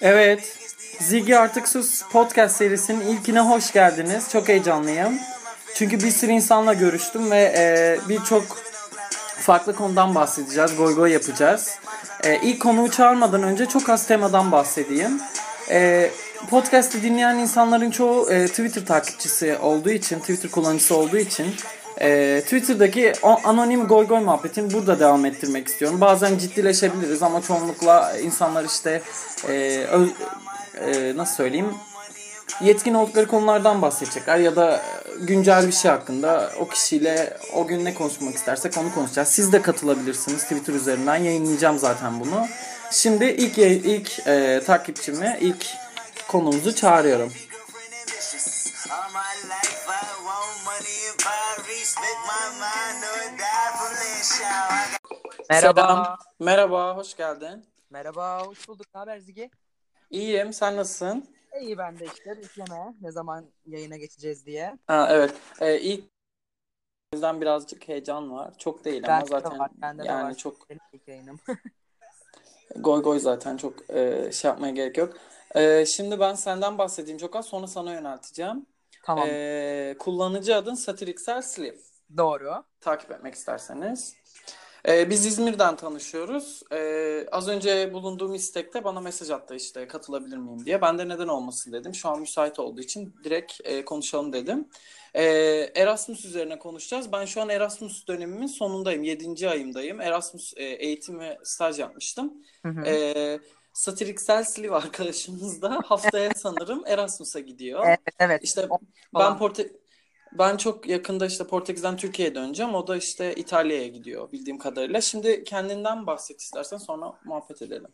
Evet. Ziggy Artık Sus podcast serisinin ilkine hoş geldiniz. Çok heyecanlıyım. Çünkü bir sürü insanla görüştüm ve e, birçok farklı konudan bahsedeceğiz. Goy goy yapacağız. E, ilk konuğu çağırmadan önce çok az temadan bahsedeyim. E, podcast'ı dinleyen insanların çoğu e, Twitter takipçisi olduğu için, Twitter kullanıcısı olduğu için e, Twitter'daki o anonim goy goy muhabbetini burada devam ettirmek istiyorum. Bazen ciddileşebiliriz ama çoğunlukla insanlar işte e, ö- e, nasıl söyleyeyim yetkin oldukları konulardan bahsedecekler ya da güncel bir şey hakkında o kişiyle o gün ne konuşmak istersek onu konuşacağız. Siz de katılabilirsiniz Twitter üzerinden yayınlayacağım zaten bunu. Şimdi ilk ilk e, takipçimi, ilk konuğumuzu çağırıyorum. Merhaba. Selam. Merhaba, hoş geldin. Merhaba, hoş bulduk. Ne haber Zigi? İyiyim, sen nasılsın? İyi ben de işte bekleme. Ne zaman yayına geçeceğiz diye. Ha, evet, e, ilk o yüzden birazcık heyecan var. Çok değil ama Bende de zaten var, bende de yani var. çok Benim ilk yayınım. Goy goy zaten çok e, şey yapmaya gerek yok. E, şimdi ben senden bahsedeyim çok az sonra sana yönelteceğim. tamam. E, kullanıcı adın Satiriksel Slim. Doğru. Takip etmek isterseniz. E, biz İzmir'den tanışıyoruz. E, az önce bulunduğum istekte bana mesaj attı işte katılabilir miyim diye. Ben de neden olmasın dedim. Şu an müsait olduğu için direkt e, konuşalım dedim. E, Erasmus üzerine konuşacağız. Ben şu an Erasmus dönemimin sonundayım. 7. ayımdayım. Erasmus e, eğitim ve staj yapmıştım. Hı hı. Ee, Satiriksel Sliv arkadaşımız da haftaya sanırım Erasmus'a gidiyor. evet evet. İşte ben. Porte ben çok yakında işte Portekiz'den Türkiye'ye döneceğim. O da işte İtalya'ya gidiyor bildiğim kadarıyla. Şimdi kendinden bahset istersen sonra muhabbet edelim.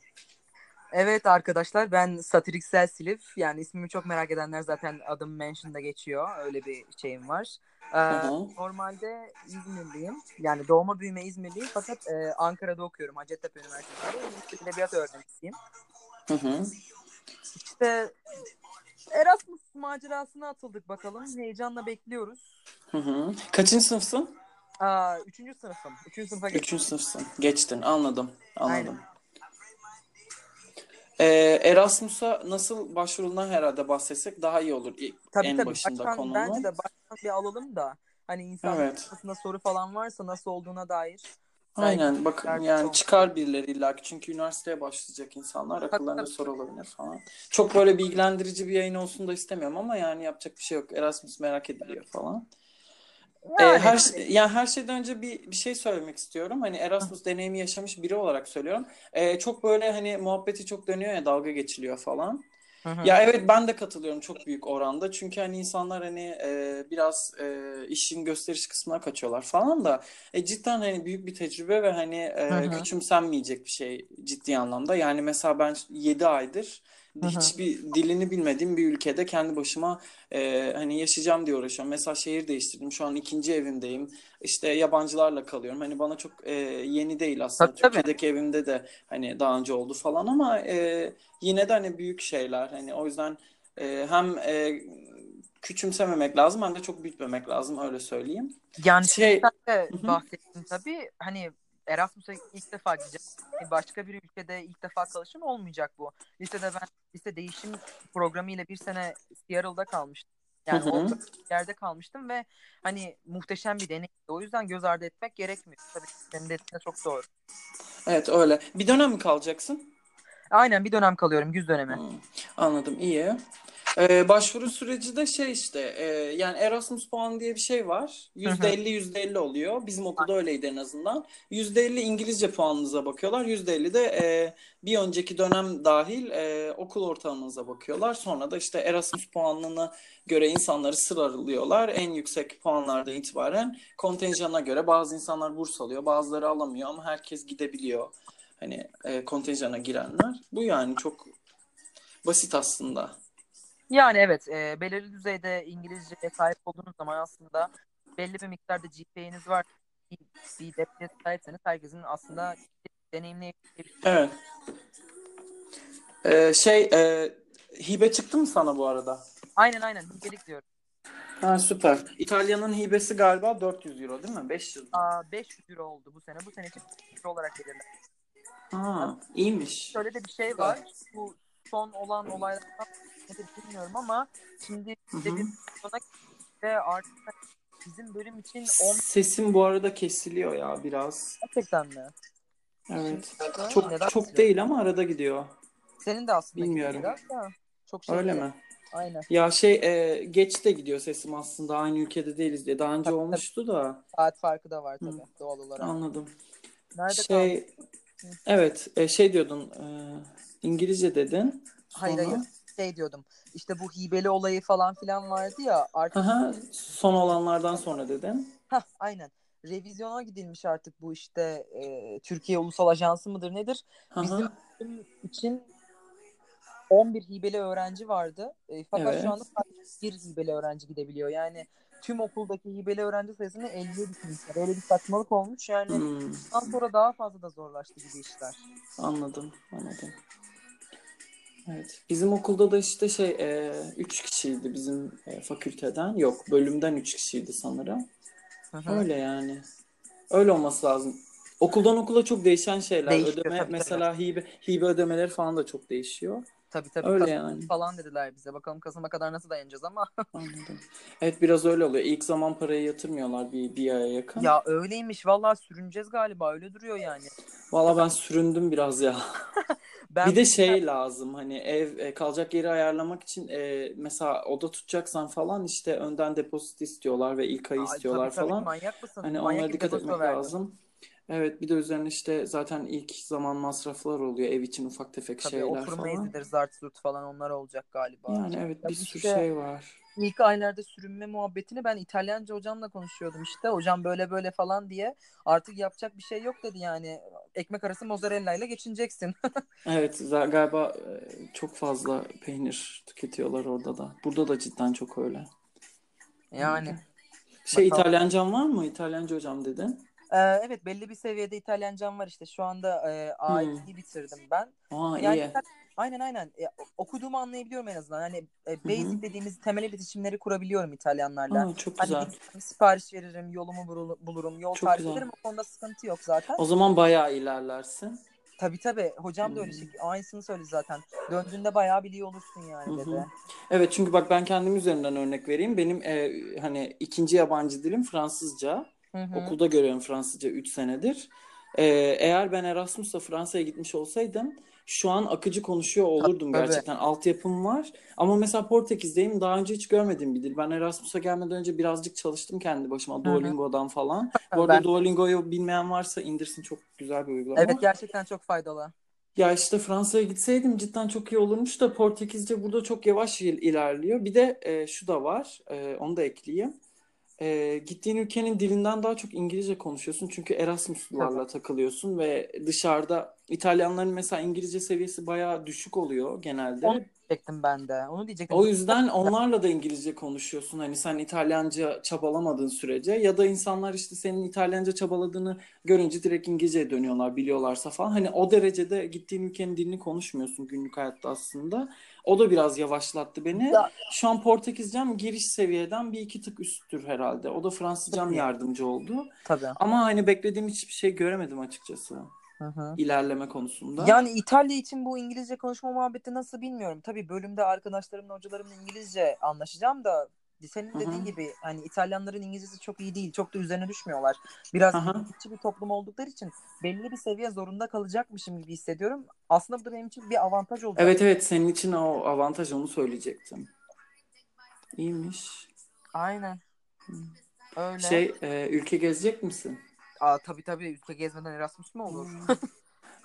Evet arkadaşlar ben satiriksel silif. Yani ismimi çok merak edenler zaten adım mention'da geçiyor. Öyle bir şeyim var. Ee, hı. normalde İzmirliyim. Yani doğma büyüme İzmirliyim. Fakat e, Ankara'da okuyorum. Hacettepe Üniversitesi'nde. Edebiyat öğrencisiyim. Hı hı. İşte Erasmus macerasına atıldık bakalım. Heyecanla bekliyoruz. Hı hı. Kaçıncı sınıfsın? Aa, üçüncü sınıfım. Üçüncü sınıfa geçtim. Üçüncü sınıfsın. Geçtin. Anladım. Anladım. Aynen. Ee, Erasmus'a nasıl başvurulduğundan herhalde bahsetsek daha iyi olur ilk, Tabii en tabii. başında Baştan, konunun. bence de baştan bir alalım da hani insanların Evet. soru falan varsa nasıl olduğuna dair. Aynen bakın yani çıkar birileri illa ki çünkü üniversiteye başlayacak insanlar akıllarında tabii. soru olabilir falan. Çok böyle bilgilendirici bir yayın olsun da istemiyorum ama yani yapacak bir şey yok. Erasmus merak ediliyor falan. Ee, Yani, her şey- yani her şeyden önce bir bir şey söylemek istiyorum. Hani Erasmus deneyimi yaşamış biri olarak söylüyorum. Ee, çok böyle hani muhabbeti çok dönüyor ya dalga geçiliyor falan. Ya evet ben de katılıyorum çok büyük oranda. Çünkü hani insanlar hani e, biraz e, işin gösteriş kısmına kaçıyorlar falan da e, cidden hani büyük bir tecrübe ve hani e, küçümsenmeyecek bir şey ciddi anlamda. Yani mesela ben 7 aydır Hiçbir dilini bilmediğim bir ülkede kendi başıma e, hani yaşayacağım diye uğraşıyorum. Mesela şehir değiştirdim. Şu an ikinci evimdeyim. İşte yabancılarla kalıyorum. Hani bana çok e, yeni değil aslında. Tabii, tabii. Türkiye'deki evimde de hani daha önce oldu falan ama e, yine de hani büyük şeyler. Hani o yüzden e, hem e, küçümsememek lazım hem de çok büyütmemek lazım öyle söyleyeyim. Yani Şey- sen de bahsettin tabii. Hani Erasmus'a ilk defa gideceğim. Hani Başka bir ülkede ilk defa kalışım olmayacak bu. Lisede ben lise değişim programı ile bir sene Seattle'da kalmıştım. Yani Hı hı. yerde kalmıştım ve hani muhteşem bir deneyimdi. O yüzden göz ardı etmek gerekmiyor. Tabii senin dediğin de çok doğru. Evet öyle. Bir dönem mi kalacaksın? Aynen bir dönem kalıyorum. Güz dönemi. Hmm, anladım iyi. Ee, başvuru süreci de şey işte e, yani Erasmus puanı diye bir şey var. %50 %50 oluyor. Bizim okulda öyleydi en azından. %50 İngilizce puanınıza bakıyorlar. %50 de e, bir önceki dönem dahil e, okul ortalamanıza bakıyorlar. Sonra da işte Erasmus puanına göre insanları sıralıyorlar. En yüksek puanlardan itibaren kontenjana göre bazı insanlar burs alıyor, bazıları alamıyor ama herkes gidebiliyor. Hani e, kontenjana girenler. Bu yani çok basit aslında. Yani evet e, belirli düzeyde İngilizceye sahip olduğunuz zaman aslında belli bir miktarda GPA'niz var. Bir, bir dereceye sahipseniz herkesin aslında deneyimleyebileceği bir şey. Evet. Ee, şey e, hibe çıktı mı sana bu arada? Aynen aynen. Hibelik diyorum. Ha süper. İtalya'nın hibesi galiba 400 euro değil mi? 500 mü? Aa, 500 euro oldu bu sene. Bu sene için 500 euro olarak verirler. Ha, iyiymiş. Şöyle de bir şey var. Bu son olan olaylardan bilmiyorum ama şimdi Hı hı. sona ve artık bizim bölüm için 10 Sesim bu arada kesiliyor ya biraz. gerçekten mi? Evet. Neden Çok çok kesiliyor? değil ama arada gidiyor. Senin de aslında Bilmiyorum. da Çok şey Öyle değil. mi? Aynen. Ya şey e, geç de gidiyor sesim aslında aynı ülkede değiliz diye. Daha önce Tabii, tabii. olmuştu da Saat farkı da var Hı. tabii doğal olarak. anladım. Nerede Şey kaldık? evet e, şey diyordun e, İngilizce dedin. Hayır Sonra- hayır. Şey diyordum. İşte bu hibeli olayı falan filan vardı ya. Artık Aha, son olanlardan sonra dedin. Hah, aynen. Revizyona gidilmiş artık bu işte e, Türkiye Ulusal Ajansı mıdır nedir? Aha, Bizim için 11 hibeli öğrenci vardı. E, fakat Evet. şu anda sadece bir hibeli öğrenci gidebiliyor. Yani tüm okuldaki hibeli öğrenci sayısını 50'ye düşürmüşler. Öyle bir saçmalık olmuş. Yani hmm, sonra daha fazla da zorlaştı gibi işler. anladım anladım. Evet. Bizim okulda da işte şey e, üç kişiydi bizim e, fakülteden. Yok bölümden üç kişiydi sanırım. Hı. Öyle yani. Öyle olması lazım. Okuldan okula çok değişen şeyler. Değişiyor, Ödeme tabii, mesela hibe hibe ödemeleri falan da çok değişiyor. Tabii tabii. Öyle yani. falan dediler bize. Bakalım Kasım'a kadar nasıl dayanacağız ama. Anladım. Evet biraz öyle oluyor. İlk zaman parayı yatırmıyorlar bir, bir aya yakın. ya öyleymiş. Vallahi sürüneceğiz galiba. Öyle duruyor yani. Valla ben süründüm biraz ya. Ben Bir de şey lazım hani ev e, kalacak yeri ayarlamak için e, mesela oda tutacaksan falan işte önden depozit istiyorlar ve ilk Ay, istiyorlar tabii, tabii, falan. Manyak mısın? Hani Manyak onlara dikkat etmek verdim. lazım. Evet bir de üzerine işte zaten ilk zaman masraflar oluyor ev için ufak tefek Tabii şeyler oturma falan. izidir, zart zurt falan onlar olacak galiba. Yani evet Ya bir sürü işte- şey var. İlk aylarda sürünme muhabbetini ben İtalyanca hocamla konuşuyordum işte. Hocam böyle böyle falan diye. Artık yapacak bir şey yok dedi yani. Ekmek arası mozzarella ile geçineceksin. Evet galiba e, çok fazla peynir tüketiyorlar orada da. Burada da cidden çok öyle. yani. Şey Bakalım. İtalyancan var mı? İtalyanca hocam dedin. Ee, evet belli bir seviyede İtalyancam var işte. Şu anda e, A2'yi bitirdim ben. Aa Yani iyi. aynen aynen. E, okuduğumu anlayabiliyorum en azından. Hani e, hı. basic dediğimiz temel iletişimleri kurabiliyorum İtalyanlarla. Aa, çok Hani güzel. giderim, sipariş veririm, yolumu bulu- bulurum, yol Çok tarif ederim. O konuda sıkıntı yok zaten. O zaman bayağı ilerlersin. Tabii tabii. Hocam da öyle Hmm. şey. Aynısını söyledi zaten. Döndüğünde bayağı biliyor olursun yani Hı hı. dedi. Evet çünkü bak ben kendim üzerinden örnek vereyim. Benim e, hani ikinci yabancı dilim Fransızca. Hı hı. Okulda görüyorum Fransızca 3 senedir. E, eğer ben Erasmus'la Fransa'ya gitmiş olsaydım şu an akıcı konuşuyor olurdum Tabii. gerçekten. Altyapım var. Ama mesela Portekiz'deyim. Daha önce hiç görmediğim bir dil. Ben Erasmus'a gelmeden önce birazcık çalıştım kendi başıma. Duolingo'dan falan. Bu arada Ben- Duolingo'yu bilmeyen varsa indirsin. Çok güzel bir uygulama. Evet gerçekten çok faydalı. Ya işte Fransa'ya gitseydim cidden çok iyi olurmuş da Portekizce burada çok yavaş il- ilerliyor. Bir de e, şu da var, e, onu da ekleyeyim. E, gittiğin ülkenin dilinden daha çok İngilizce konuşuyorsun çünkü Erasmus'larla takılıyorsun ve dışarıda İtalyanların mesela İngilizce seviyesi bayağı düşük oluyor genelde. Onu diyecektim ben de. Onu diyecektim. O yüzden onlarla da İngilizce konuşuyorsun. Hani sen İtalyanca çabalamadığın sürece ya da insanlar işte senin İtalyanca çabaladığını görünce direkt İngilizceye dönüyorlar biliyorlarsa falan. Hani o derecede gittiğin ülkenin dilini konuşmuyorsun günlük hayatta aslında. O da biraz yavaşlattı beni. Ya- Şu an Portekizcem giriş seviyeden bir iki tık üsttür herhalde. O da Fransızcam yardımcı oldu. Tabii. Ama hani beklediğim hiçbir şey göremedim açıkçası Hı hı. ilerleme konusunda. Yani İtalya için bu İngilizce konuşma muhabbeti nasıl bilmiyorum. Tabii bölümde arkadaşlarımla, hocalarımla İngilizce anlaşacağım da senin dediğin gibi hani İtalyanların İngilizcesi çok iyi değil. Çok da üzerine düşmüyorlar. Biraz yenilikçi bir toplum oldukları için belli bir seviye zorunda kalacakmışım gibi hissediyorum. Aslında bu da benim için bir avantaj olacak. Evet evet senin için o avantaj onu söyleyecektim. İyiymiş. Aynen. Öyle. Şey e, ülke gezecek misin? Aa, tabii tabii ülke gezmeden Erasmus mu olur?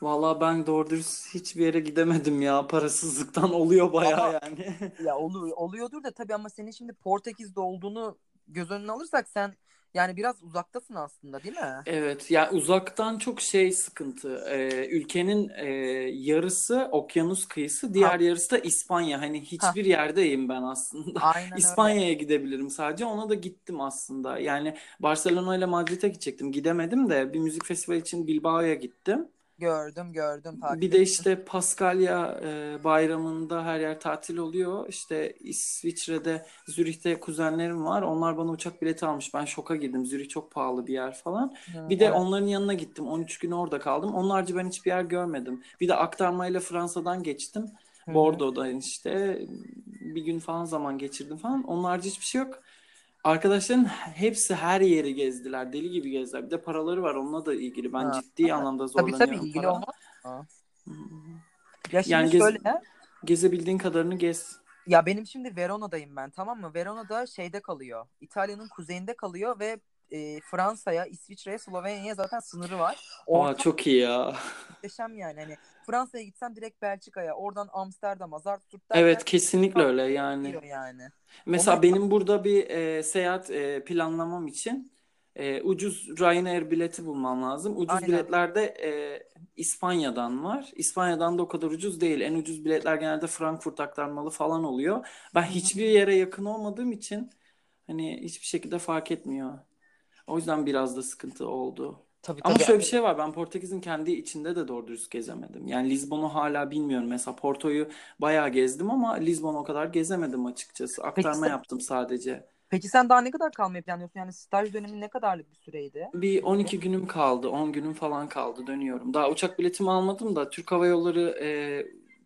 Vallahi ben doğru dürüst hiçbir yere gidemedim ya. Parasızlıktan oluyor bayağı Ama- yani. ya olur, oluyordur da tabii ama senin şimdi Portekiz'de olduğunu göz önüne alırsak sen yani biraz uzaktasın aslında değil mi? Evet ya uzaktan çok şey sıkıntı. Ee, ülkenin e, yarısı okyanus kıyısı, diğer yarısı da İspanya. Hani hiçbir yerdeyim ben aslında. Aynen öyle. İspanya'ya gidebilirim sadece. Ona da gittim aslında. Yani Barcelona ile Madrid'e gidecektim. Gidemedim de bir müzik festivali için Bilbao'ya gittim. Gördüm gördüm. Takip Bir de işte Paskalya e, bayramında her yer tatil oluyor. İşte İsviçre'de, Zürih'te kuzenlerim var. Onlar bana uçak bileti almış. Ben şoka girdim. Zürih çok pahalı bir yer falan. Hı, Bir de evet. onların yanına gittim. 13 gün orada kaldım. Onun harici ben hiçbir yer görmedim. Bir de aktarmayla Fransa'dan geçtim. Bordeaux'da işte bir gün falan zaman geçirdim falan. Onun harici hiçbir şey yok. Arkadaşların hepsi her yeri gezdiler. Deli gibi gezdiler. Bir de paraları var. Onunla da ilgili. Ben Ha. ciddi anlamda Tabii tabii zorlanıyorum ilgili olmaz. Ya şimdi Yani gez- şöyle Gezebildiğin kadarını gez. ya benim şimdi Verona'dayım ben tamam mı? Verona'da şeyde kalıyor. İtalya'nın kuzeyinde kalıyor ve e, Fransa'ya, İsviçre'ye, Slovenya'ya zaten sınırı var. Aa, Orada çok iyi ya. muhteşem yani. Hani Fransa'ya gitsem direkt Belçika'ya, oradan Amsterdam'a, Zartürk Evet kesinlikle öyle yani. yani. Mesela Onu- benim burada bir e, seyahat e, planlamam için e, ucuz Ryanair bileti bulmam lazım. Ucuz Aynen. biletlerde e, İspanya'dan var. İspanya'dan da o kadar ucuz değil. En ucuz biletler genelde Frankfurt aktarmalı falan oluyor. Ben hiçbir yere yakın olmadığım için hani hiçbir şekilde fark etmiyor. O yüzden biraz da sıkıntı oldu. Tabii Ama tabii. şöyle bir şey var. Ben Portekiz'in kendi içinde de doğru dürüst gezemedim. Yani Lizbon'u hala bilmiyorum. Mesela Porto'yu bayağı gezdim ama Lizbon'u o kadar gezemedim açıkçası. Aktarma sen- yaptım sadece. Peki sen daha ne kadar kalmayı planlıyorsun? Yani staj dönemi ne kadarlık bir süreydi? Bir 12 günüm kaldı. 10 günüm falan kaldı. Dönüyorum. Daha uçak biletimi almadım da Türk Hava Yolları e,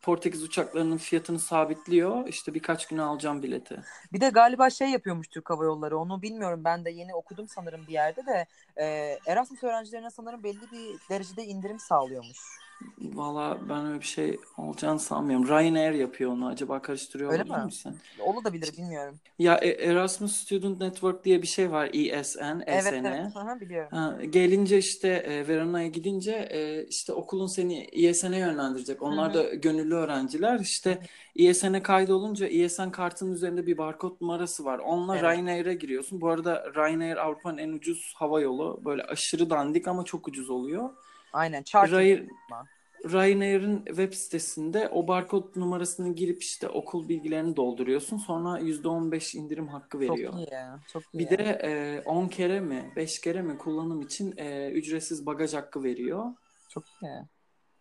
Portekiz uçaklarının fiyatını sabitliyor. İşte birkaç güne alacağım bileti. Bir de galiba şey yapıyormuş Türk Hava Yolları. Onu bilmiyorum. Ben de yeni okudum sanırım bir yerde de. E, Erasmus öğrencilerine sanırım belli bir derecede indirim sağlıyormuş. Valla ben öyle bir şey olacağını sanmıyorum. Ryanair yapıyor onu. Acaba karıştırıyor Öyle olabilir mi? misin? Olabilir bilmiyorum. Ya e- Erasmus Student Network diye bir şey var. ESN, Evet ESN. evet. Aha, biliyorum. Ha, gelince işte e, Verona'ya gidince e, işte okulun seni ESN'e yönlendirecek. Onlar Hı da gönüllü öğrenciler. İşte ESN'e kaydolunca ESN kartının üzerinde bir barkod numarası var. Onunla Evet. Ryanair'e giriyorsun. Bu arada Ryanair Avrupa'nın en ucuz hava yolu. Böyle aşırı dandik ama çok ucuz oluyor. Aynen. Charter. Ryanair, Ryanair'in web sitesinde o barkod numarasını girip işte okul bilgilerini dolduruyorsun. Sonra %15 indirim hakkı veriyor. Çok iyi ya. Çok iyi. Bir de e, 10 kere mi 5 kere mi kullanım için e, ücretsiz bagaj hakkı veriyor. Çok iyi.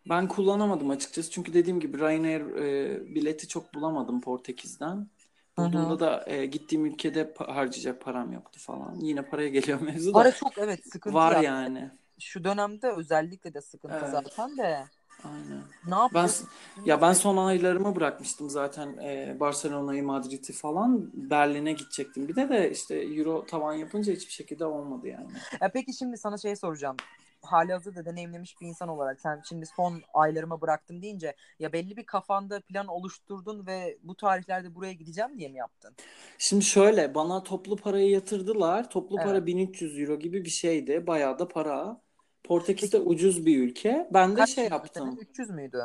Ben kullanamadım açıkçası çünkü dediğim gibi Ryanair e, bileti çok bulamadım Portekiz'den. Bulduğumda da e, gittiğim ülkede harcayacak param yoktu falan. Yine paraya geliyor mevzu da. Para çok evet sıkıntı Var ya. yani. Şu dönemde özellikle de sıkıntı Evet. zaten de. Aynen. Ne Ben yapıyorsun? ya ben son aylarımı bırakmıştım zaten e, Barcelona'yı, Madrid'i falan. Berlin'e gidecektim. Bir de de işte Euro tavan yapınca hiçbir şekilde olmadı yani. Ya peki şimdi sana şey soracağım. Halihazırda deneyimlemiş bir insan olarak sen şimdi son aylarıma bıraktım deyince ya belli bir kafanda plan oluşturdun ve bu tarihlerde buraya gideceğim diye mi yaptın? Şimdi şöyle bana toplu parayı yatırdılar. Toplu para Evet. 1300 euro gibi bir şeydi. Bayağı da para. Portekiz'de ucuz bir ülke. Ben de Kaç şey yaptım. senin? 300 müydü?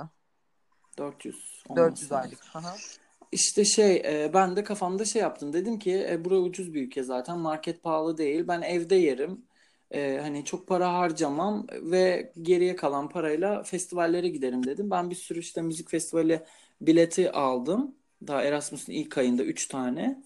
400 400 olması aylık. Aha. İşte şey e, ben de kafamda şey yaptım. Dedim ki e, bura ucuz bir ülke zaten. Market pahalı değil. Ben evde yerim. E, hani çok para harcamam ve geriye kalan parayla festivallere giderim dedim. Ben bir sürü işte müzik festivali bileti aldım. Daha Erasmus'un ilk ayında 3 tane.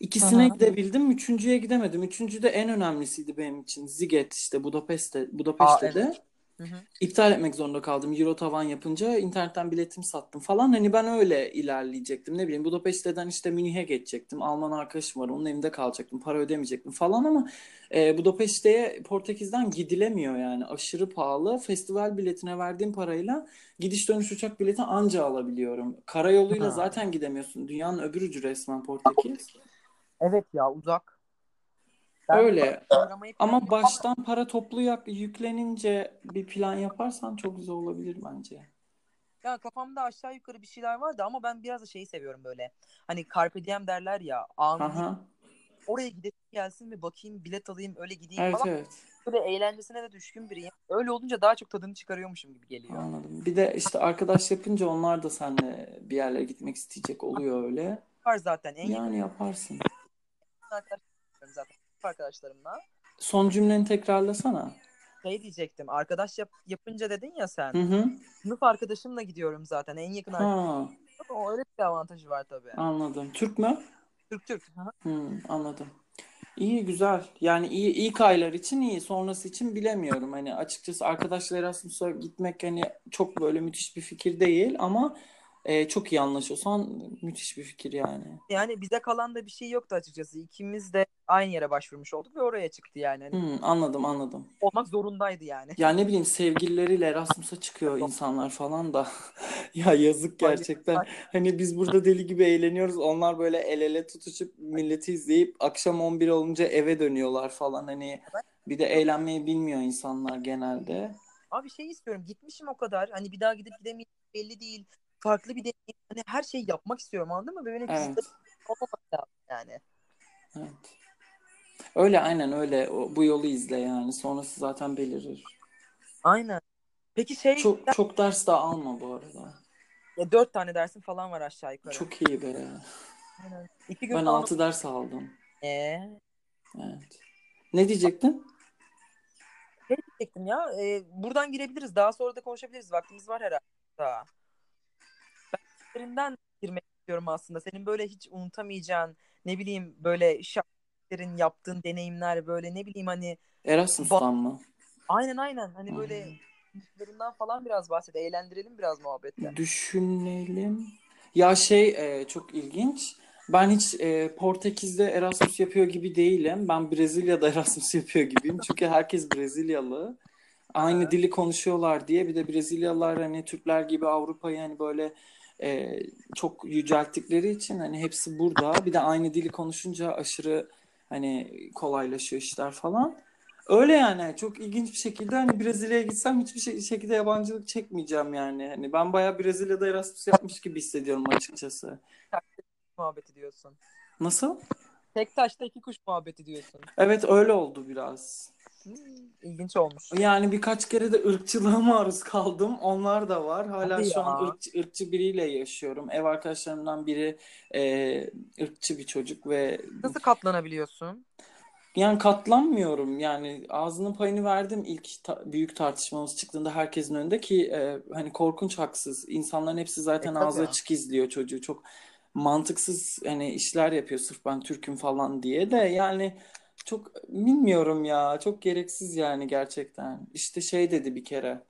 İkisine Aha. gidebildim. Üçüncüye gidemedim. Üçüncü de en önemlisiydi benim için. Ziget işte Budapest'te, Aa, Budapeşte de. evet. Hı hı. İptal etmek zorunda kaldım. Euro tavan yapınca internetten biletimi sattım falan. Hani ben öyle ilerleyecektim. Ne bileyim Budapeşte'den işte Münih'e geçecektim. Alman arkadaşım var. Onun evinde kalacaktım. Para ödemeyecektim falan ama e, Budapeşte'ye Portekiz'den gidilemiyor yani. Aşırı pahalı. Festival biletine verdiğim parayla gidiş dönüş uçak bileti anca alabiliyorum. Karayoluyla Ha. zaten gidemiyorsun. Dünyanın öbür ucu resmen Portekiz. Evet ya uzak. Ben Öyle. Ama baştan para toplu yak- yüklenince bir plan yaparsan çok güzel olabilir bence. Ya kafamda aşağı yukarı bir şeyler vardı ama ben biraz da şeyi seviyorum böyle. Hani Carpe Diem derler ya. Anı Aha. oraya gidip gelsin ve bakayım bilet alayım öyle gideyim Evet falan. evet. Böyle eğlencesine de düşkün biriyim. Öyle olunca daha çok tadını çıkarıyormuşum gibi geliyor. Anladım. Bir de işte arkadaş yapınca onlar da seninle bir yerlere gitmek isteyecek oluyor öyle. Var zaten en yakın Yani yaparsın. Arkadaşlarım zaten arkadaşlarımla. Son cümleni tekrarlasana. Şey diyecektim. Arkadaş yap, yapınca dedin ya sen. Hı hı. Sınıf arkadaşımla gidiyorum zaten. En yakın arkadaşım. O öyle bir avantajı var tabii. anladım. Türk mü? Türk Türk. Hı, anladım. İyi güzel. Yani iyi ilk aylar için iyi. Sonrası için bilemiyorum. Hani açıkçası arkadaşlar Erasmus'a gitmek hani çok böyle müthiş bir fikir değil ama e, çok iyi anlaşıyorsan müthiş bir fikir yani. Yani bize kalan da bir şey yoktu açıkçası. İkimiz de aynı yere başvurmuş olduk ve oraya çıktı yani. Hani Hmm, anladım anladım. olmak zorundaydı yani. Ya ne bileyim sevgilileriyle Erasmus'a çıkıyor insanlar falan da. Ya yazık gerçekten. Hani biz burada deli gibi eğleniyoruz. Onlar böyle el ele tutuşup milleti izleyip akşam 11 olunca eve dönüyorlar falan. Hani bir de eğlenmeyi bilmiyor insanlar genelde. Abi şey istiyorum. Gitmişim o kadar. Hani bir daha gidip gidemeyeceğim belli değil. Farklı bir deneyim. Hani her şeyi yapmak istiyorum anladın mı? Böyle Evet. kısıtlı olmamak lazım yani. Evet. Öyle aynen öyle. O, bu yolu izle yani. Sonrası zaten belirir. Aynen. Peki şey Çok çok ders de alma bu arada. ya dört tane dersin falan var aşağı yukarı. Çok iyi be. Aynen. İki gün Ben falan. 6 ders aldım. Ee, Evet. Ne diyecektin? ne diyecektim ya? Ee, buradan girebiliriz. Daha sonra da konuşabiliriz. Vaktimiz var herhalde daha. Üzerinden girmek istiyorum aslında. Senin böyle hiç unutamayacağın ne bileyim böyle şarkıların yaptığın deneyimler böyle ne bileyim hani Erasmus'tan mı? aynen aynen hani böyle Hmm. bunlarından falan biraz bahset. Eğlendirelim biraz muhabbetle. Düşünelim. Ya şey e, çok ilginç. Ben hiç e, Portekiz'de Erasmus yapıyor gibi değilim. Ben Brezilya'da Erasmus yapıyor gibiyim. Çünkü herkes Brezilyalı. Aynı dili konuşuyorlar diye. Bir de Brezilyalılar hani Türkler gibi Avrupa'yı hani böyle e, çok yücelttikleri için hani hepsi burada. Bir de aynı dili konuşunca aşırı hani kolaylaşıyor işler falan. Öyle yani çok ilginç bir şekilde hani Brezilya'ya gitsem hiçbir şey, şekilde yabancılık çekmeyeceğim yani. Hani ben bayağı Brezilya'da Erasmus yapmış gibi hissediyorum açıkçası. Muhabbeti diyorsun. Nasıl? Tek taşta iki kuş muhabbeti diyorsun. Evet öyle oldu biraz. İlginç olmuş. Yani birkaç kere de ırkçılığa maruz kaldım. Onlar da var. Hala Hadi şu an ya. ırkçı, ırkçı biriyle yaşıyorum. Ev arkadaşlarımdan biri e, ırkçı bir çocuk ve Nasıl katlanabiliyorsun? Yani katlanmıyorum yani ağzının payını verdim ilk ta- büyük tartışmamız çıktığında herkesin önünde ki e, hani korkunç haksız insanların hepsi zaten E, ağzı açık izliyor çocuğu çok mantıksız hani işler yapıyor sırf ben Türk'üm falan diye de yani çok bilmiyorum ya çok gereksiz yani gerçekten işte şey dedi bir kere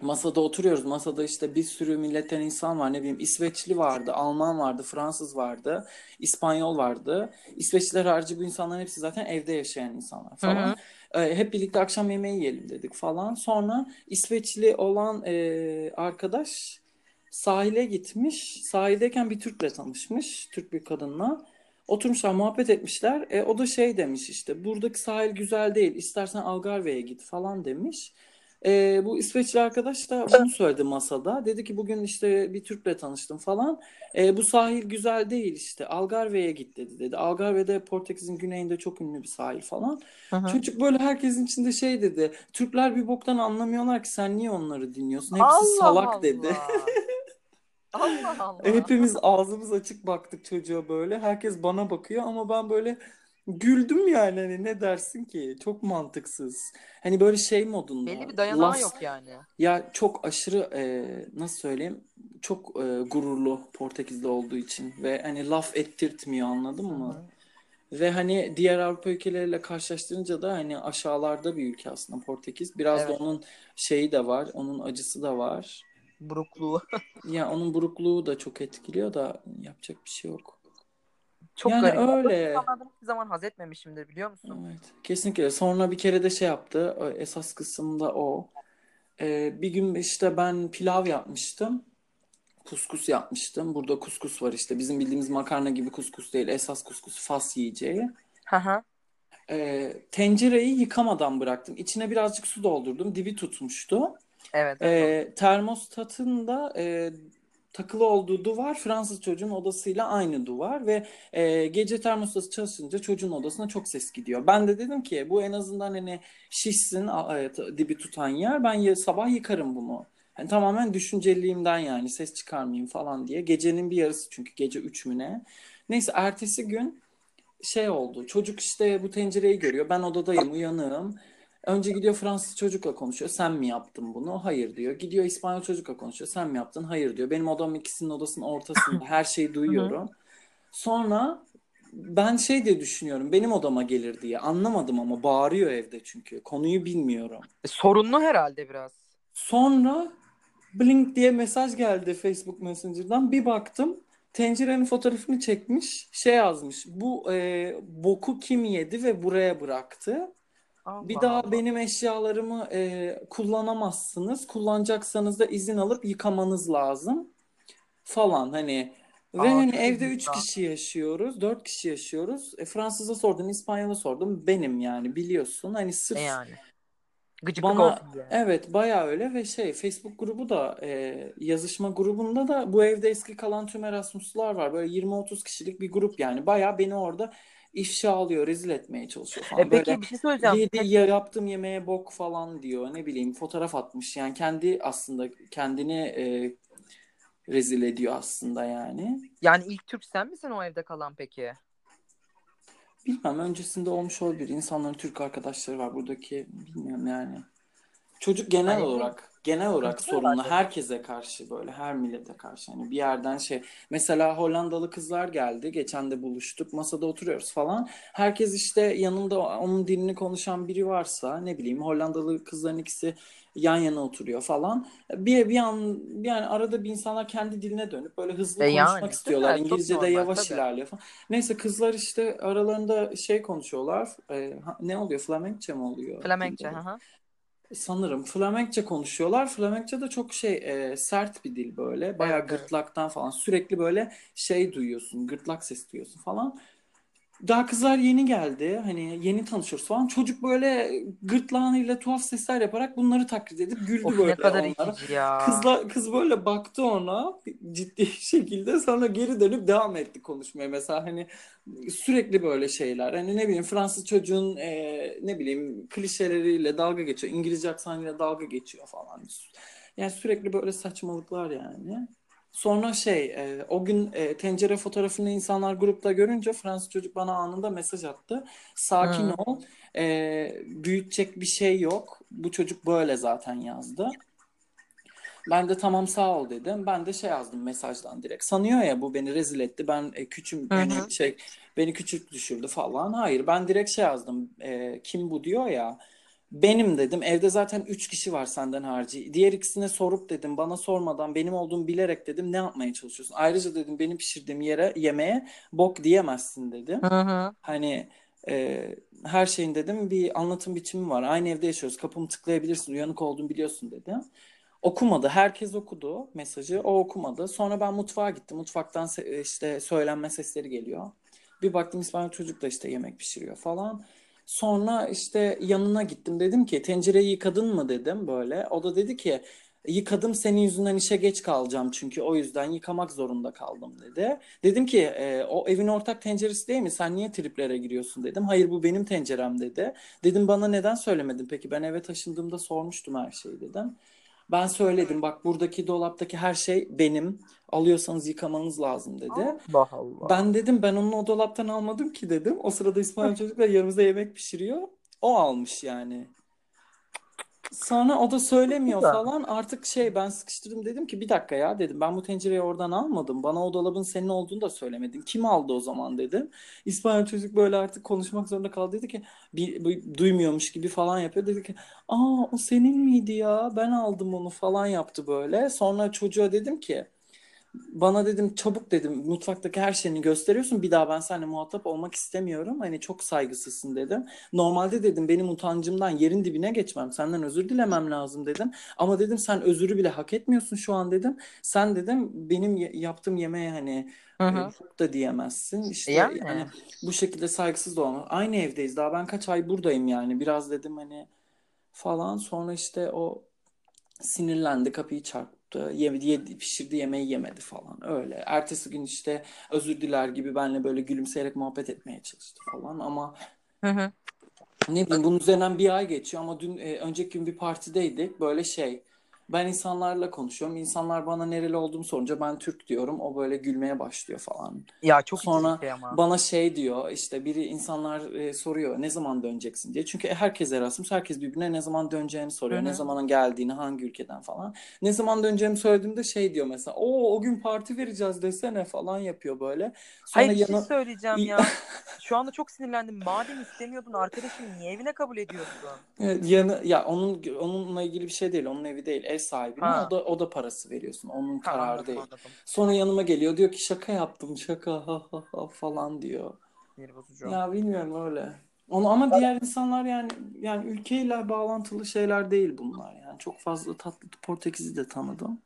Masada oturuyoruz. Masada işte bir sürü milletten insan var. Ne bileyim İsveçli vardı, Alman vardı, Fransız vardı, İspanyol vardı. İsveçliler harici bu insanların hepsi zaten evde yaşayan insanlar falan. Ee, hep birlikte akşam yemeği yiyelim dedik falan. Sonra İsveçli olan e, arkadaş sahile gitmiş. Sahildeyken bir Türk'le tanışmış. Türk bir kadınla. Oturmuşlar, muhabbet etmişler. E, o da şey demiş işte, buradaki sahil güzel değil. İstersen Algarve'ye git falan demiş. E, bu İsveçli arkadaş da bunu söyledi masada. Dedi ki bugün işte bir Türk'le tanıştım falan. E, bu sahil güzel değil işte. Algarve'ye git dedi dedi. Algarve'de Portekiz'in güneyinde çok ünlü bir sahil falan. Hı hı. Çocuk böyle herkesin içinde şey dedi. Türkler bir boktan anlamıyorlar ki sen niye onları dinliyorsun? Hepsi Allah salak dedi. Allah. Allah. Hepimiz ağzımız açık baktık çocuğa böyle. Herkes bana bakıyor ama ben böyle güldüm yani hani ne dersin ki? Çok mantıksız. Hani böyle şey modunda. Belli bir dayanağı laf- yok yani. Ya çok aşırı e, nasıl söyleyeyim? Çok e, gururlu Portekiz'de olduğu için ve hani laf ettirtmiyor anladın mı? Ve hani diğer Avrupa ülkeleriyle karşılaştırınca da hani aşağılarda bir ülke aslında Portekiz. Biraz da Evet. onun şeyi de var, onun acısı da var. Burukluğu. Ya onun burukluğu da çok etkiliyor da yapacak bir şey yok. Çok Yani garip. öyle. Hiçbir zaman haz etmemişimdir biliyor musun? Evet, kesinlikle. Sonra bir kere de şey yaptı. Esas kısımda o. Ee, bir gün işte ben pilav yapmıştım. Kuskus yapmıştım. Burada kuskus var işte. Bizim bildiğimiz makarna gibi kuskus değil. Esas kuskus Fas yiyeceği. Hı hı. Ee, tencereyi yıkamadan bıraktım. İçine birazcık su doldurdum. Dibi tutmuştu. Evet. Ee, termostatın da e, takılı olduğu duvar Fransız çocuğun odasıyla aynı duvar ve e, gece termostatı çalışınca çocuğun odasına çok ses gidiyor. Ben de dedim ki bu en azından hani şişsin e, dibi tutan yer. Ben ya, sabah yıkarım bunu. Hani tamamen düşünceliliğimden yani ses çıkarmayayım falan diye. Gecenin bir yarısı çünkü gece 3 mü ne. Neyse ertesi gün şey oldu. Çocuk işte bu tencereyi görüyor. Ben odadayım, uyanığım. Önce gidiyor Fransız çocukla konuşuyor. Sen mi yaptın bunu? Hayır diyor. Gidiyor İspanyol çocukla konuşuyor. Sen mi yaptın? Hayır diyor. Benim odam ikisinin odasının ortasında. Her şeyi duyuyorum. Sonra ben şey diye düşünüyorum. Benim odama gelir diye. Anlamadım ama bağırıyor evde çünkü. Konuyu bilmiyorum. E, sorunlu herhalde biraz. Sonra blink diye mesaj geldi Facebook Messenger'dan. Bir baktım. Tencerenin fotoğrafını çekmiş. Şey yazmış. Bu e, boku kim yedi ve buraya bıraktı. Allah Bir daha Allah. benim eşyalarımı e, kullanamazsınız. Kullanacaksanız da izin alıp yıkamanız lazım falan hani ve Aa, hani evde ilginç 3 ya. kişi yaşıyoruz, 4 kişi yaşıyoruz. E, Fransız'a sordum, İspanyol'a sordum. Benim yani biliyorsun. Hani sırf Ne yani? Gıcıklık bana olsun diye. evet bayağı öyle ve şey Facebook grubu da e, yazışma grubunda da bu evde eski kalan tüm Erasmuslular var. Böyle 20-30 kişilik bir grup yani. Bayağı beni orada ifşa alıyor, rezil etmeye çalışıyor E falan. Böyle peki bir şey söyleyeceğim. Yedi ya yaptığım yemeğe bok falan diyor. Ne bileyim fotoğraf atmış. Yani kendi aslında kendini e, rezil ediyor aslında yani. Yani ilk Türk sen misin o evde kalan peki? Bilmem öncesinde olmuş olabilir. İnsanların Türk arkadaşları var buradaki bilmiyorum yani. Çocuk genel Hani olarak genel olarak sorunlu herkese karşı böyle her millete karşı. Hani bir yerden şey mesela Hollandalı kızlar geldi geçen de buluştuk masada oturuyoruz falan. Herkes işte yanında onun dilini konuşan biri varsa ne bileyim Hollandalı kızların ikisi yan yana oturuyor falan. Bir bir an yani arada bir insanlar kendi diline dönüp böyle hızlı E konuşmak yani, istiyorlar. Çok İngilizce'de normal, yavaş tabii. ilerliyor falan. Neyse kızlar işte aralarında şey konuşuyorlar. E, ha- ne oluyor? Flemenkçe mi oluyor? Flemenkçe. dilleri? Sanırım Flemenkçe konuşuyorlar. Flemenkçe de çok şey e, sert bir dil böyle. Bayağı evet. gırtlaktan falan. Sürekli böyle şey duyuyorsun. Gırtlak sesi duyuyorsun falan. Daha kızlar yeni geldi. Hani yeni tanışıyoruz falan. Çocuk böyle gırtlağıyla tuhaf sesler yaparak bunları taklit edip güldü Of böyle ne kadar onlara. ya. Kızla, kız böyle baktı ona ciddi şekilde sonra geri dönüp devam etti konuşmaya. Mesela hani sürekli böyle şeyler. Hani ne bileyim Fransız çocuğun e, ne bileyim klişeleriyle dalga geçiyor. İngilizce aksanıyla dalga geçiyor falan. Yani sürekli böyle saçmalıklar yani. Sonra şey e, o gün e, tencere fotoğrafını insanlar grupta görünce Fransız çocuk bana anında mesaj attı. Sakin Hı. ol. E, büyütecek bir şey yok. Bu çocuk böyle zaten yazdı. Ben de tamam sağ ol dedim. Ben de şey yazdım mesajdan direkt. Sanıyor ya bu beni rezil etti. Ben e, küçüm Hı beni hı. şey beni küçük düşürdü falan. Hayır ben direkt şey yazdım. E, kim bu diyor ya. Benim dedim. Evde zaten 3 kişi var senden harici. Diğer ikisine sorup dedim. Bana sormadan benim olduğumu bilerek dedim. Ne yapmaya çalışıyorsun? Ayrıca dedim benim pişirdiğim yere yemeğe bok diyemezsin dedim. Hı hı. Hani e, her şeyin dedim bir anlatım biçimi var. Aynı evde yaşıyoruz. Kapımı tıklayabilirsin. Uyanık olduğumu biliyorsun dedim. Okumadı. Herkes okudu mesajı. O okumadı. Sonra ben mutfağa gittim. Mutfaktan işte söylenme sesleri geliyor. Bir baktım İspanyol çocuk da işte yemek pişiriyor falan. Sonra işte yanına gittim. Dedim ki tencereyi yıkadın mı dedim böyle. O da dedi ki yıkadım senin yüzünden işe geç kalacağım çünkü o yüzden yıkamak zorunda kaldım dedi. Dedim ki e, o evin ortak tenceresi değil mi? Sen niye triplere giriyorsun dedim. Hayır bu benim tencerem dedi. Dedim bana neden söylemedin peki? Ben eve taşındığımda sormuştum her şeyi dedim. Ben söyledim bak buradaki dolaptaki her şey benim. Alıyorsanız yıkamanız lazım dedi. Allah Allah. Ben dedim ben onu o dolaptan almadım ki dedim. O sırada İspanyol çocuklar yanımızda yemek pişiriyor. O almış yani. Sonra o da söylemiyor falan. Artık şey ben sıkıştırdım dedim ki bir dakika ya dedim. Ben bu tencereyi oradan almadım. Bana o dolabın senin olduğunu da söylemedin. Kim aldı o zaman dedim. İspanyol çocuk böyle artık konuşmak zorunda kaldı. Dedi ki bir, bir- duymuyormuş gibi falan yapıyor. Dedi ki aa o senin miydi ya? Ben aldım onu falan yaptı böyle. Sonra çocuğa dedim ki bana dedim çabuk dedim mutfaktaki her şeyini gösteriyorsun. Bir daha ben seninle muhatap olmak istemiyorum. Hani çok saygısızsın dedim. Normalde dedim benim utancımdan yerin dibine geçmem. Senden özür dilemem lazım dedim. Ama dedim sen özürü bile hak etmiyorsun şu an dedim. Sen dedim benim yaptığım yemeğe hani e, çok da diyemezsin. İşte Yani. yani bu şekilde saygısız da olmaz. Aynı evdeyiz daha ben kaç ay buradayım yani. Biraz dedim hani falan. Sonra işte o sinirlendi, kapıyı çarptı. Yemedi, yedi, pişirdi yemeği yemedi falan. Öyle. Ertesi gün işte özür diler gibi benimle böyle gülümseyerek muhabbet etmeye çalıştı falan. Ama Hı hı. ne bileyim bunun üzerinden bir ay geçiyor ama dün e, önceki gün bir partideydik. Böyle şey Ben insanlarla konuşuyorum. İnsanlar bana nereli olduğumu sorunca ben Türk diyorum. O böyle gülmeye başlıyor falan. Ya çok Sonra şey ama. Bana şey diyor işte biri insanlar e, soruyor ne zaman döneceksin diye. Çünkü herkes Erasmus herkes birbirine ne zaman döneceğini soruyor. Hı Ne hı. zamanın geldiğini hangi ülkeden falan. Ne zaman döneceğimi söylediğimde şey diyor mesela. O o gün parti vereceğiz desene falan yapıyor böyle. Sonra Hayır bir şey yana- söyleyeceğim ya. Şu anda çok sinirlendim. Madem istemiyordun arkadaşım niye evine kabul ediyorsun? Evet, yanı ya onun onunla ilgili bir şey değil. Onun evi değil. Ev sahibine Ha. o da o da parası veriyorsun. Onun Ha, kararı anladım değil. anladım. Sonra yanıma geliyor diyor ki şaka yaptım şaka ha ha ha falan diyor. Ya bilmiyorum öyle. Onu ama diğer insanlar yani yani ülkeyle bağlantılı şeyler değil bunlar yani. Çok fazla tatlı Portekiz'i de tanıdım.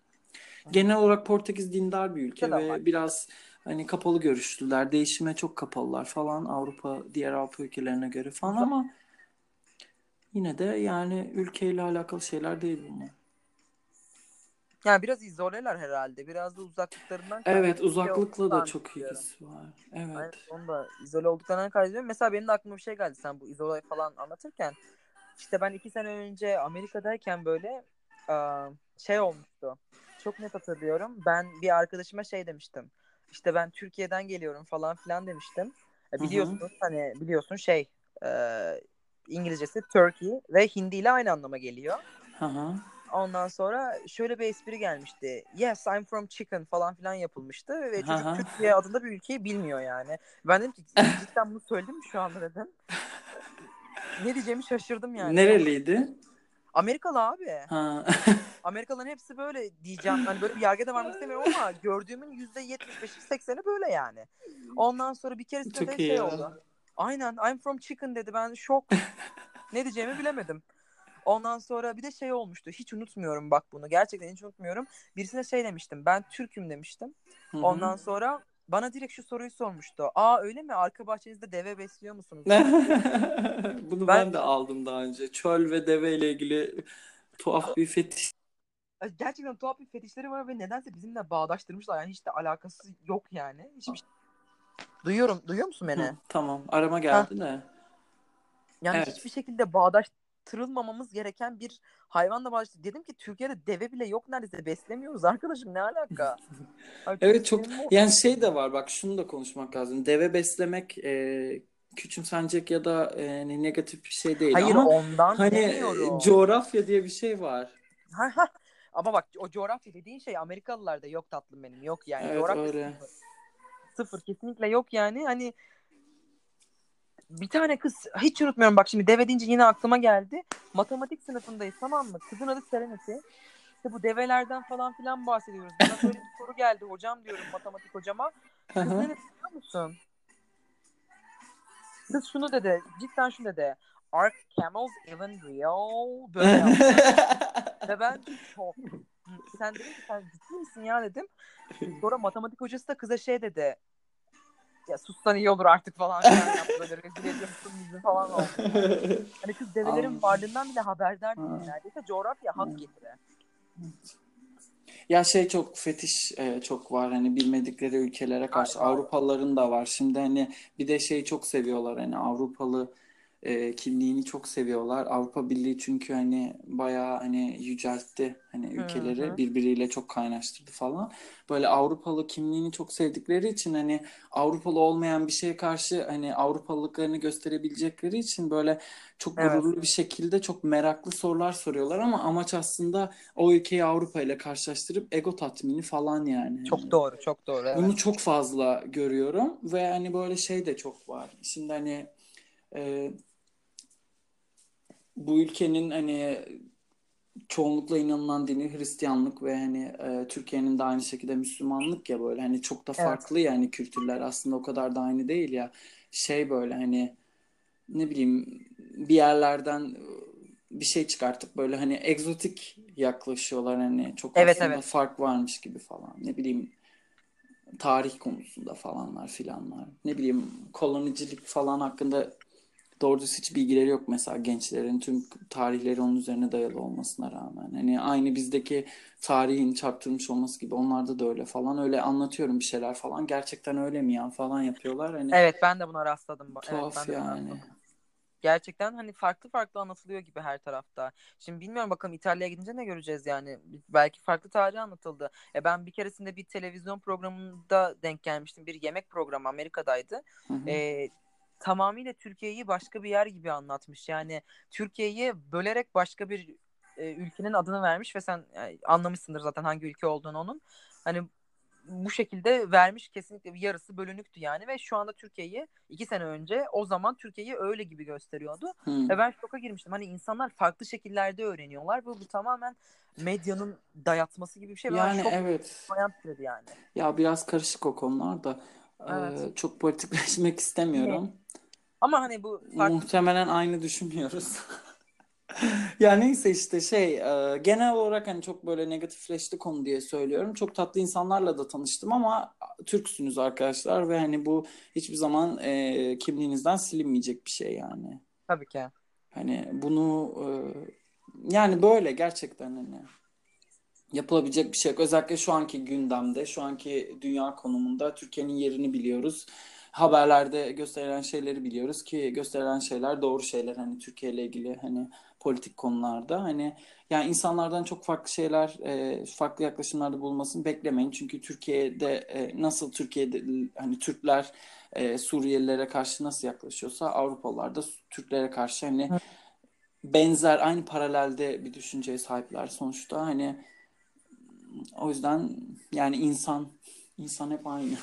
Genel olarak Portekiz dindar bir ülke ve var. biraz hani kapalı görüşlüler. Değişime çok kapalılar falan Avrupa diğer Avrupa ülkelerine göre falan ama yine de yani ülkeyle alakalı şeyler değil bunlar. Yani biraz izoleler herhalde. Biraz da uzaklıklarından Evet, şey uzaklıkla da çok ilgisi var. Evet. Aynen, onu da izole olduklarından kaynaklı. Mesela benim de aklıma bir şey geldi sen bu izole falan anlatırken. İşte ben iki sene önce Amerika'dayken böyle şey olmuştu. Çok net hatırlıyorum. Ben bir arkadaşıma şey demiştim. İşte ben Türkiye'den geliyorum falan filan demiştim. E. Biliyorsunuz hani biliyorsun şey İngilizcesi Turkey ve Hindi ile aynı anlama geliyor. Hı hı. Ondan sonra şöyle bir espri gelmişti. Yes, I'm from chicken falan filan yapılmıştı ve çocuk Aha. Türkiye adında bir ülkeyi bilmiyor yani. Ben dedim ki cidden bunu söyledim mi şu anda dedim. Ne diyeceğimi şaşırdım yani. Nereliydi? Amerikalı abi. Ha. Amerikalıların hepsi böyle diyeceğim. Hani böyle bir yargıya da varmak istemiyorum ama gördüğümün yüzde 75'i 80'i böyle yani. Ondan sonra bir keresinde Çok de şey ya. oldu. Aynen I'm from chicken dedi. Ben şok. ne diyeceğimi bilemedim. Ondan sonra bir de şey olmuştu. Hiç unutmuyorum bak bunu. Gerçekten hiç unutmuyorum. Birisine şey demiştim. Ben Türk'üm demiştim. Hı hı. Ondan sonra bana direkt şu soruyu sormuştu. Aa öyle mi? Arka bahçenizde deve besliyor musunuz? Bunu ben, Ben- de aldım daha önce. Çöl ve deve ile ilgili tuhaf bir fetiş. Gerçekten tuhaf bir fetişleri var ve nedense bizimle bağdaştırmışlar. Yani hiç de alakası yok yani. Hiçbir şey... Duyuyorum. Duyuyor musun beni? Hı, tamam. Arama geldi de. Yani Evet. hiçbir şekilde bağdaştırılmamamız gereken bir hayvanla bağdaştır. Dedim ki Türkiye'de deve bile yok neredeyse. Beslemiyoruz arkadaşım. Ne alaka? Evet çok yani şey de var bak şunu da konuşmak lazım. Deve beslemek e, küçümsenecek ya da e, hani negatif bir şey değil Hayır ama ondan hani demiyorum. coğrafya diye bir şey var. Ama bak o coğrafya dediğin şey Amerikalılarda yok tatlım benim. Yok yani. Evet, coğrafya öyle. sıfır. Sıfır kesinlikle yok yani. Hani bir tane kız hiç unutmuyorum bak şimdi deve deyince yine aklıma geldi. Matematik sınıfındayız tamam mı? Kızın adı Serenity. İşte bu develerden falan filan bahsediyoruz. Bana böyle bir soru geldi hocam diyorum matematik hocama. Kız ne dedi biliyor musun? Kız şunu dedi. Cidden şunu dedi. Are camels even real? Böyle yaptı. Ve ben çok sen dedin ki sen ciddi misin ya dedim. Sonra matematik hocası da kıza şey dedi. Ya sussan iyi olur artık falan filan yaptı böyle rezil ediyorsun bizi falan oldu. Hani kız develerin Anladım. varlığından bile haberdar değil neredeyse coğrafya hak getire. Ya şey çok fetiş e, çok var hani bilmedikleri ülkelere karşı. Avrupalıların da var. Şimdi hani bir de şey çok seviyorlar hani Avrupalı e, kimliğini çok seviyorlar. Avrupa Birliği çünkü hani bayağı hani yüceltti hani ülkeleri hı. birbiriyle çok kaynaştırdı falan. Böyle Avrupalı kimliğini çok sevdikleri için hani Avrupalı olmayan bir şeye karşı hani Avrupalılıklarını gösterebilecekleri için böyle çok Evet. gururlu bir şekilde çok meraklı sorular soruyorlar ama amaç aslında o ülkeyi Avrupa ile karşılaştırıp ego tatmini falan yani. Çok Hani doğru, çok doğru. Evet. bunu çok fazla görüyorum ve hani böyle şey de çok var. Şimdi hani e, bu ülkenin hani çoğunlukla inanılan dini Hristiyanlık ve hani e, Türkiye'nin de aynı şekilde Müslümanlık ya böyle. Hani çok da Evet. farklı yani kültürler. Aslında o kadar da aynı değil ya. Şey böyle hani ne bileyim bir yerlerden bir şey çıkartıp böyle hani egzotik yaklaşıyorlar. Hani çok Evet, aslında evet. fark varmış gibi falan. Ne bileyim tarih konusunda falanlar filanlar. Ne bileyim kolonicilik falan hakkında doğru düz hiç bilgileri yok mesela gençlerin tüm tarihleri onun üzerine dayalı olmasına rağmen hani aynı bizdeki tarihin çarptırılmış olması gibi onlarda da öyle falan öyle anlatıyorum bir şeyler falan gerçekten öyle mi ya falan yapıyorlar hani Evet ben de buna rastladım. Evet tuhaf ben de buna yani rastladım. Gerçekten hani farklı farklı anlatılıyor gibi her tarafta. Şimdi bilmiyorum bakalım İtalya'ya gidince ne göreceğiz yani. Belki farklı tarih anlatıldı. E ben bir keresinde bir televizyon programında denk gelmiştim. Bir yemek programı Amerika'daydı. Hı hı. E, tamamıyla Türkiye'yi başka bir yer gibi anlatmış. Yani Türkiye'yi bölerek başka bir e, ülkenin adını vermiş ve sen yani anlamışsındır zaten hangi ülke olduğunu onun. Hani bu şekilde vermiş kesinlikle bir yarısı bölünüktü yani ve şu anda Türkiye'yi iki sene önce o zaman Türkiye'yi öyle gibi gösteriyordu. Hı. Ve ben şoka girmiştim. Hani insanlar farklı şekillerde öğreniyorlar ve bu tamamen medyanın dayatması gibi bir şey. Ve ben Yani şok evet. yani. Ya biraz karışık o konular da. Evet. Ee, çok politikleşmek istemiyorum. Ama hani bu farklı Muhtemelen aynı düşünmüyoruz. Ya neyse işte şey e, genel olarak hani çok böyle negatifleşti konu diye söylüyorum. Çok tatlı insanlarla da tanıştım ama Türksünüz arkadaşlar ve hani bu hiçbir zaman e, kimliğinizden silinmeyecek bir şey yani. tabii ki. Hani bunu e, yani böyle gerçekten hani yapılabilecek bir şey yok. Özellikle şu anki gündemde, şu anki dünya konumunda Türkiye'nin yerini biliyoruz. Haberlerde gösterilen şeyleri biliyoruz ki gösterilen şeyler doğru şeyler hani Türkiye ile ilgili hani politik konularda hani yani insanlardan çok farklı şeyler e, farklı yaklaşımlarda bulunmasını beklemeyin. Çünkü Türkiye'de e, nasıl Türkiye'de hani Türkler e, Suriyelilere karşı nasıl yaklaşıyorsa Avrupalılar da Türklere karşı hani benzer aynı paralelde bir düşünceye sahipler sonuçta hani o yüzden yani insan insan hep aynı.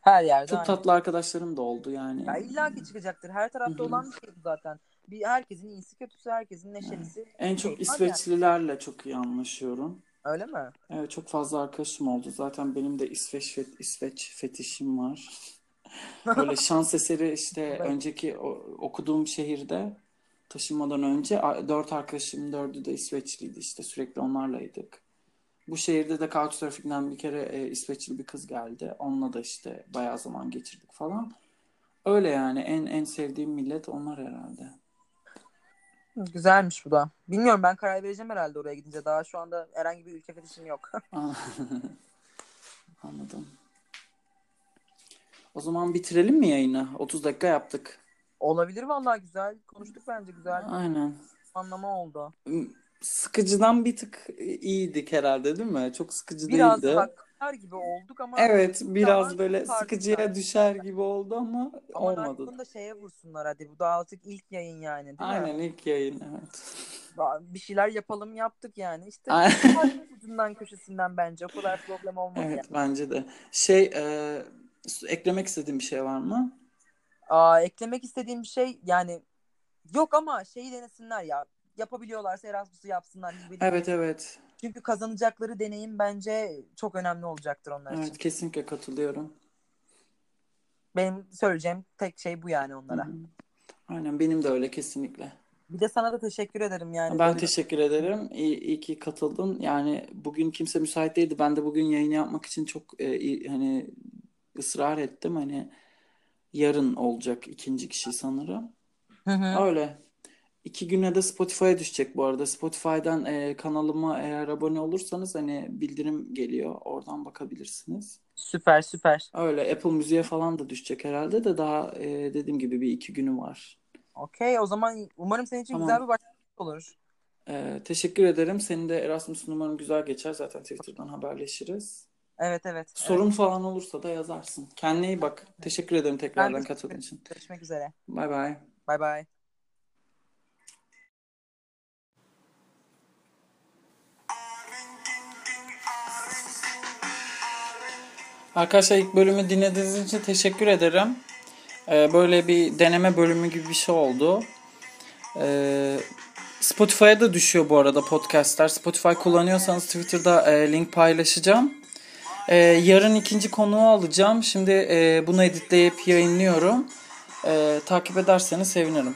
Her yerde Çok aynı. tatlı arkadaşlarım da oldu yani. Ya illa ki çıkacaktır. Her tarafta Hı hı. olan bir şey bu zaten. Bir herkesin iyisi kötüsü, herkesin neşelisi. En şey çok var yani. İsveçlilerle çok iyi anlaşıyorum. Öyle mi? Evet çok fazla arkadaşım oldu. Zaten benim de İsveç fet- İsveç fetişim var. Böyle şans eseri işte Evet. önceki o- okuduğum şehirde taşınmadan önce dört arkadaşım dördü de İsveçliydi işte sürekli onlarlaydık. Bu şehirde de Couchsurfing'den bir kere e, İsveçli bir kız geldi. Onunla da işte bayağı zaman geçirdik falan. Öyle yani en en sevdiğim millet onlar herhalde. Güzelmiş bu da. Bilmiyorum ben karar vereceğim herhalde oraya gidince. Daha şu anda herhangi bir ülke fetişim yok. Anladım. O zaman bitirelim mi yayını? 30 dakika yaptık. Olabilir vallahi güzel. Konuştuk bence güzel. Aynen. Anlama oldu. Sıkıcıdan bir tık iyiydik herhalde değil mi? Çok sıkıcı Biraz değildi. haklar gibi olduk ama Evet, biraz böyle sıkıcıya yani. düşer gibi oldu ama ama olmadı. bunu da şeye vursunlar hadi. Bu da artık ilk yayın yani değil mi? Aynen ilk yayın evet. Bir şeyler yapalım yaptık yani. İşte ucundan köşesinden bence. O kadar problem olmadı Evet yani. bence de. Şey e, eklemek istediğin bir şey var mı? Aa, eklemek istediğim bir şey yani yok ama şeyi denesinler ya. Yapabiliyorlarsa Erasmus'u yapsınlar. Bilmiyorum. Evet evet. Çünkü kazanacakları deneyim bence çok önemli olacaktır onlar için. Evet kesinlikle katılıyorum. Benim söyleyeceğim tek şey bu yani onlara. hı. Aynen benim de öyle kesinlikle. Bir de sana da teşekkür ederim yani. Ben böyle- teşekkür ederim. İyi, iyi ki katıldın. Yani bugün kimse müsait değildi. Ben de bugün yayını yapmak için çok e, iyi- hani ısrar ettim. Hani yarın olacak ikinci kişi sanırım. Hı hı. Öyle. İki güne de Spotify'a düşecek bu arada. Spotify'dan e, kanalıma eğer abone olursanız hani bildirim geliyor. Oradan bakabilirsiniz. Süper süper. Öyle Apple Müziğe falan da düşecek herhalde de daha e, dediğim gibi bir iki günü var. Okey o zaman umarım senin için Tamam. güzel bir başlangıç olur. E, teşekkür ederim. Senin de Erasmus numaran güzel geçer. Zaten Twitter'dan haberleşiriz. Evet evet. Sorun evet. falan olursa da yazarsın. Kendine iyi bak. Teşekkür ederim tekrardan katıldığın için. görüşmek üzere. Bay bay. Bay bay. Arkadaşlar ilk bölümü dinlediğiniz için teşekkür ederim. Ee, böyle bir deneme bölümü gibi bir şey oldu. Ee, Spotify'a da düşüyor bu arada podcastler. Spotify kullanıyorsanız Twitter'da e, link paylaşacağım. Ee, yarın ikinci konuğu alacağım. Şimdi e, bunu editleyip yayınlıyorum. Ee, takip ederseniz sevinirim.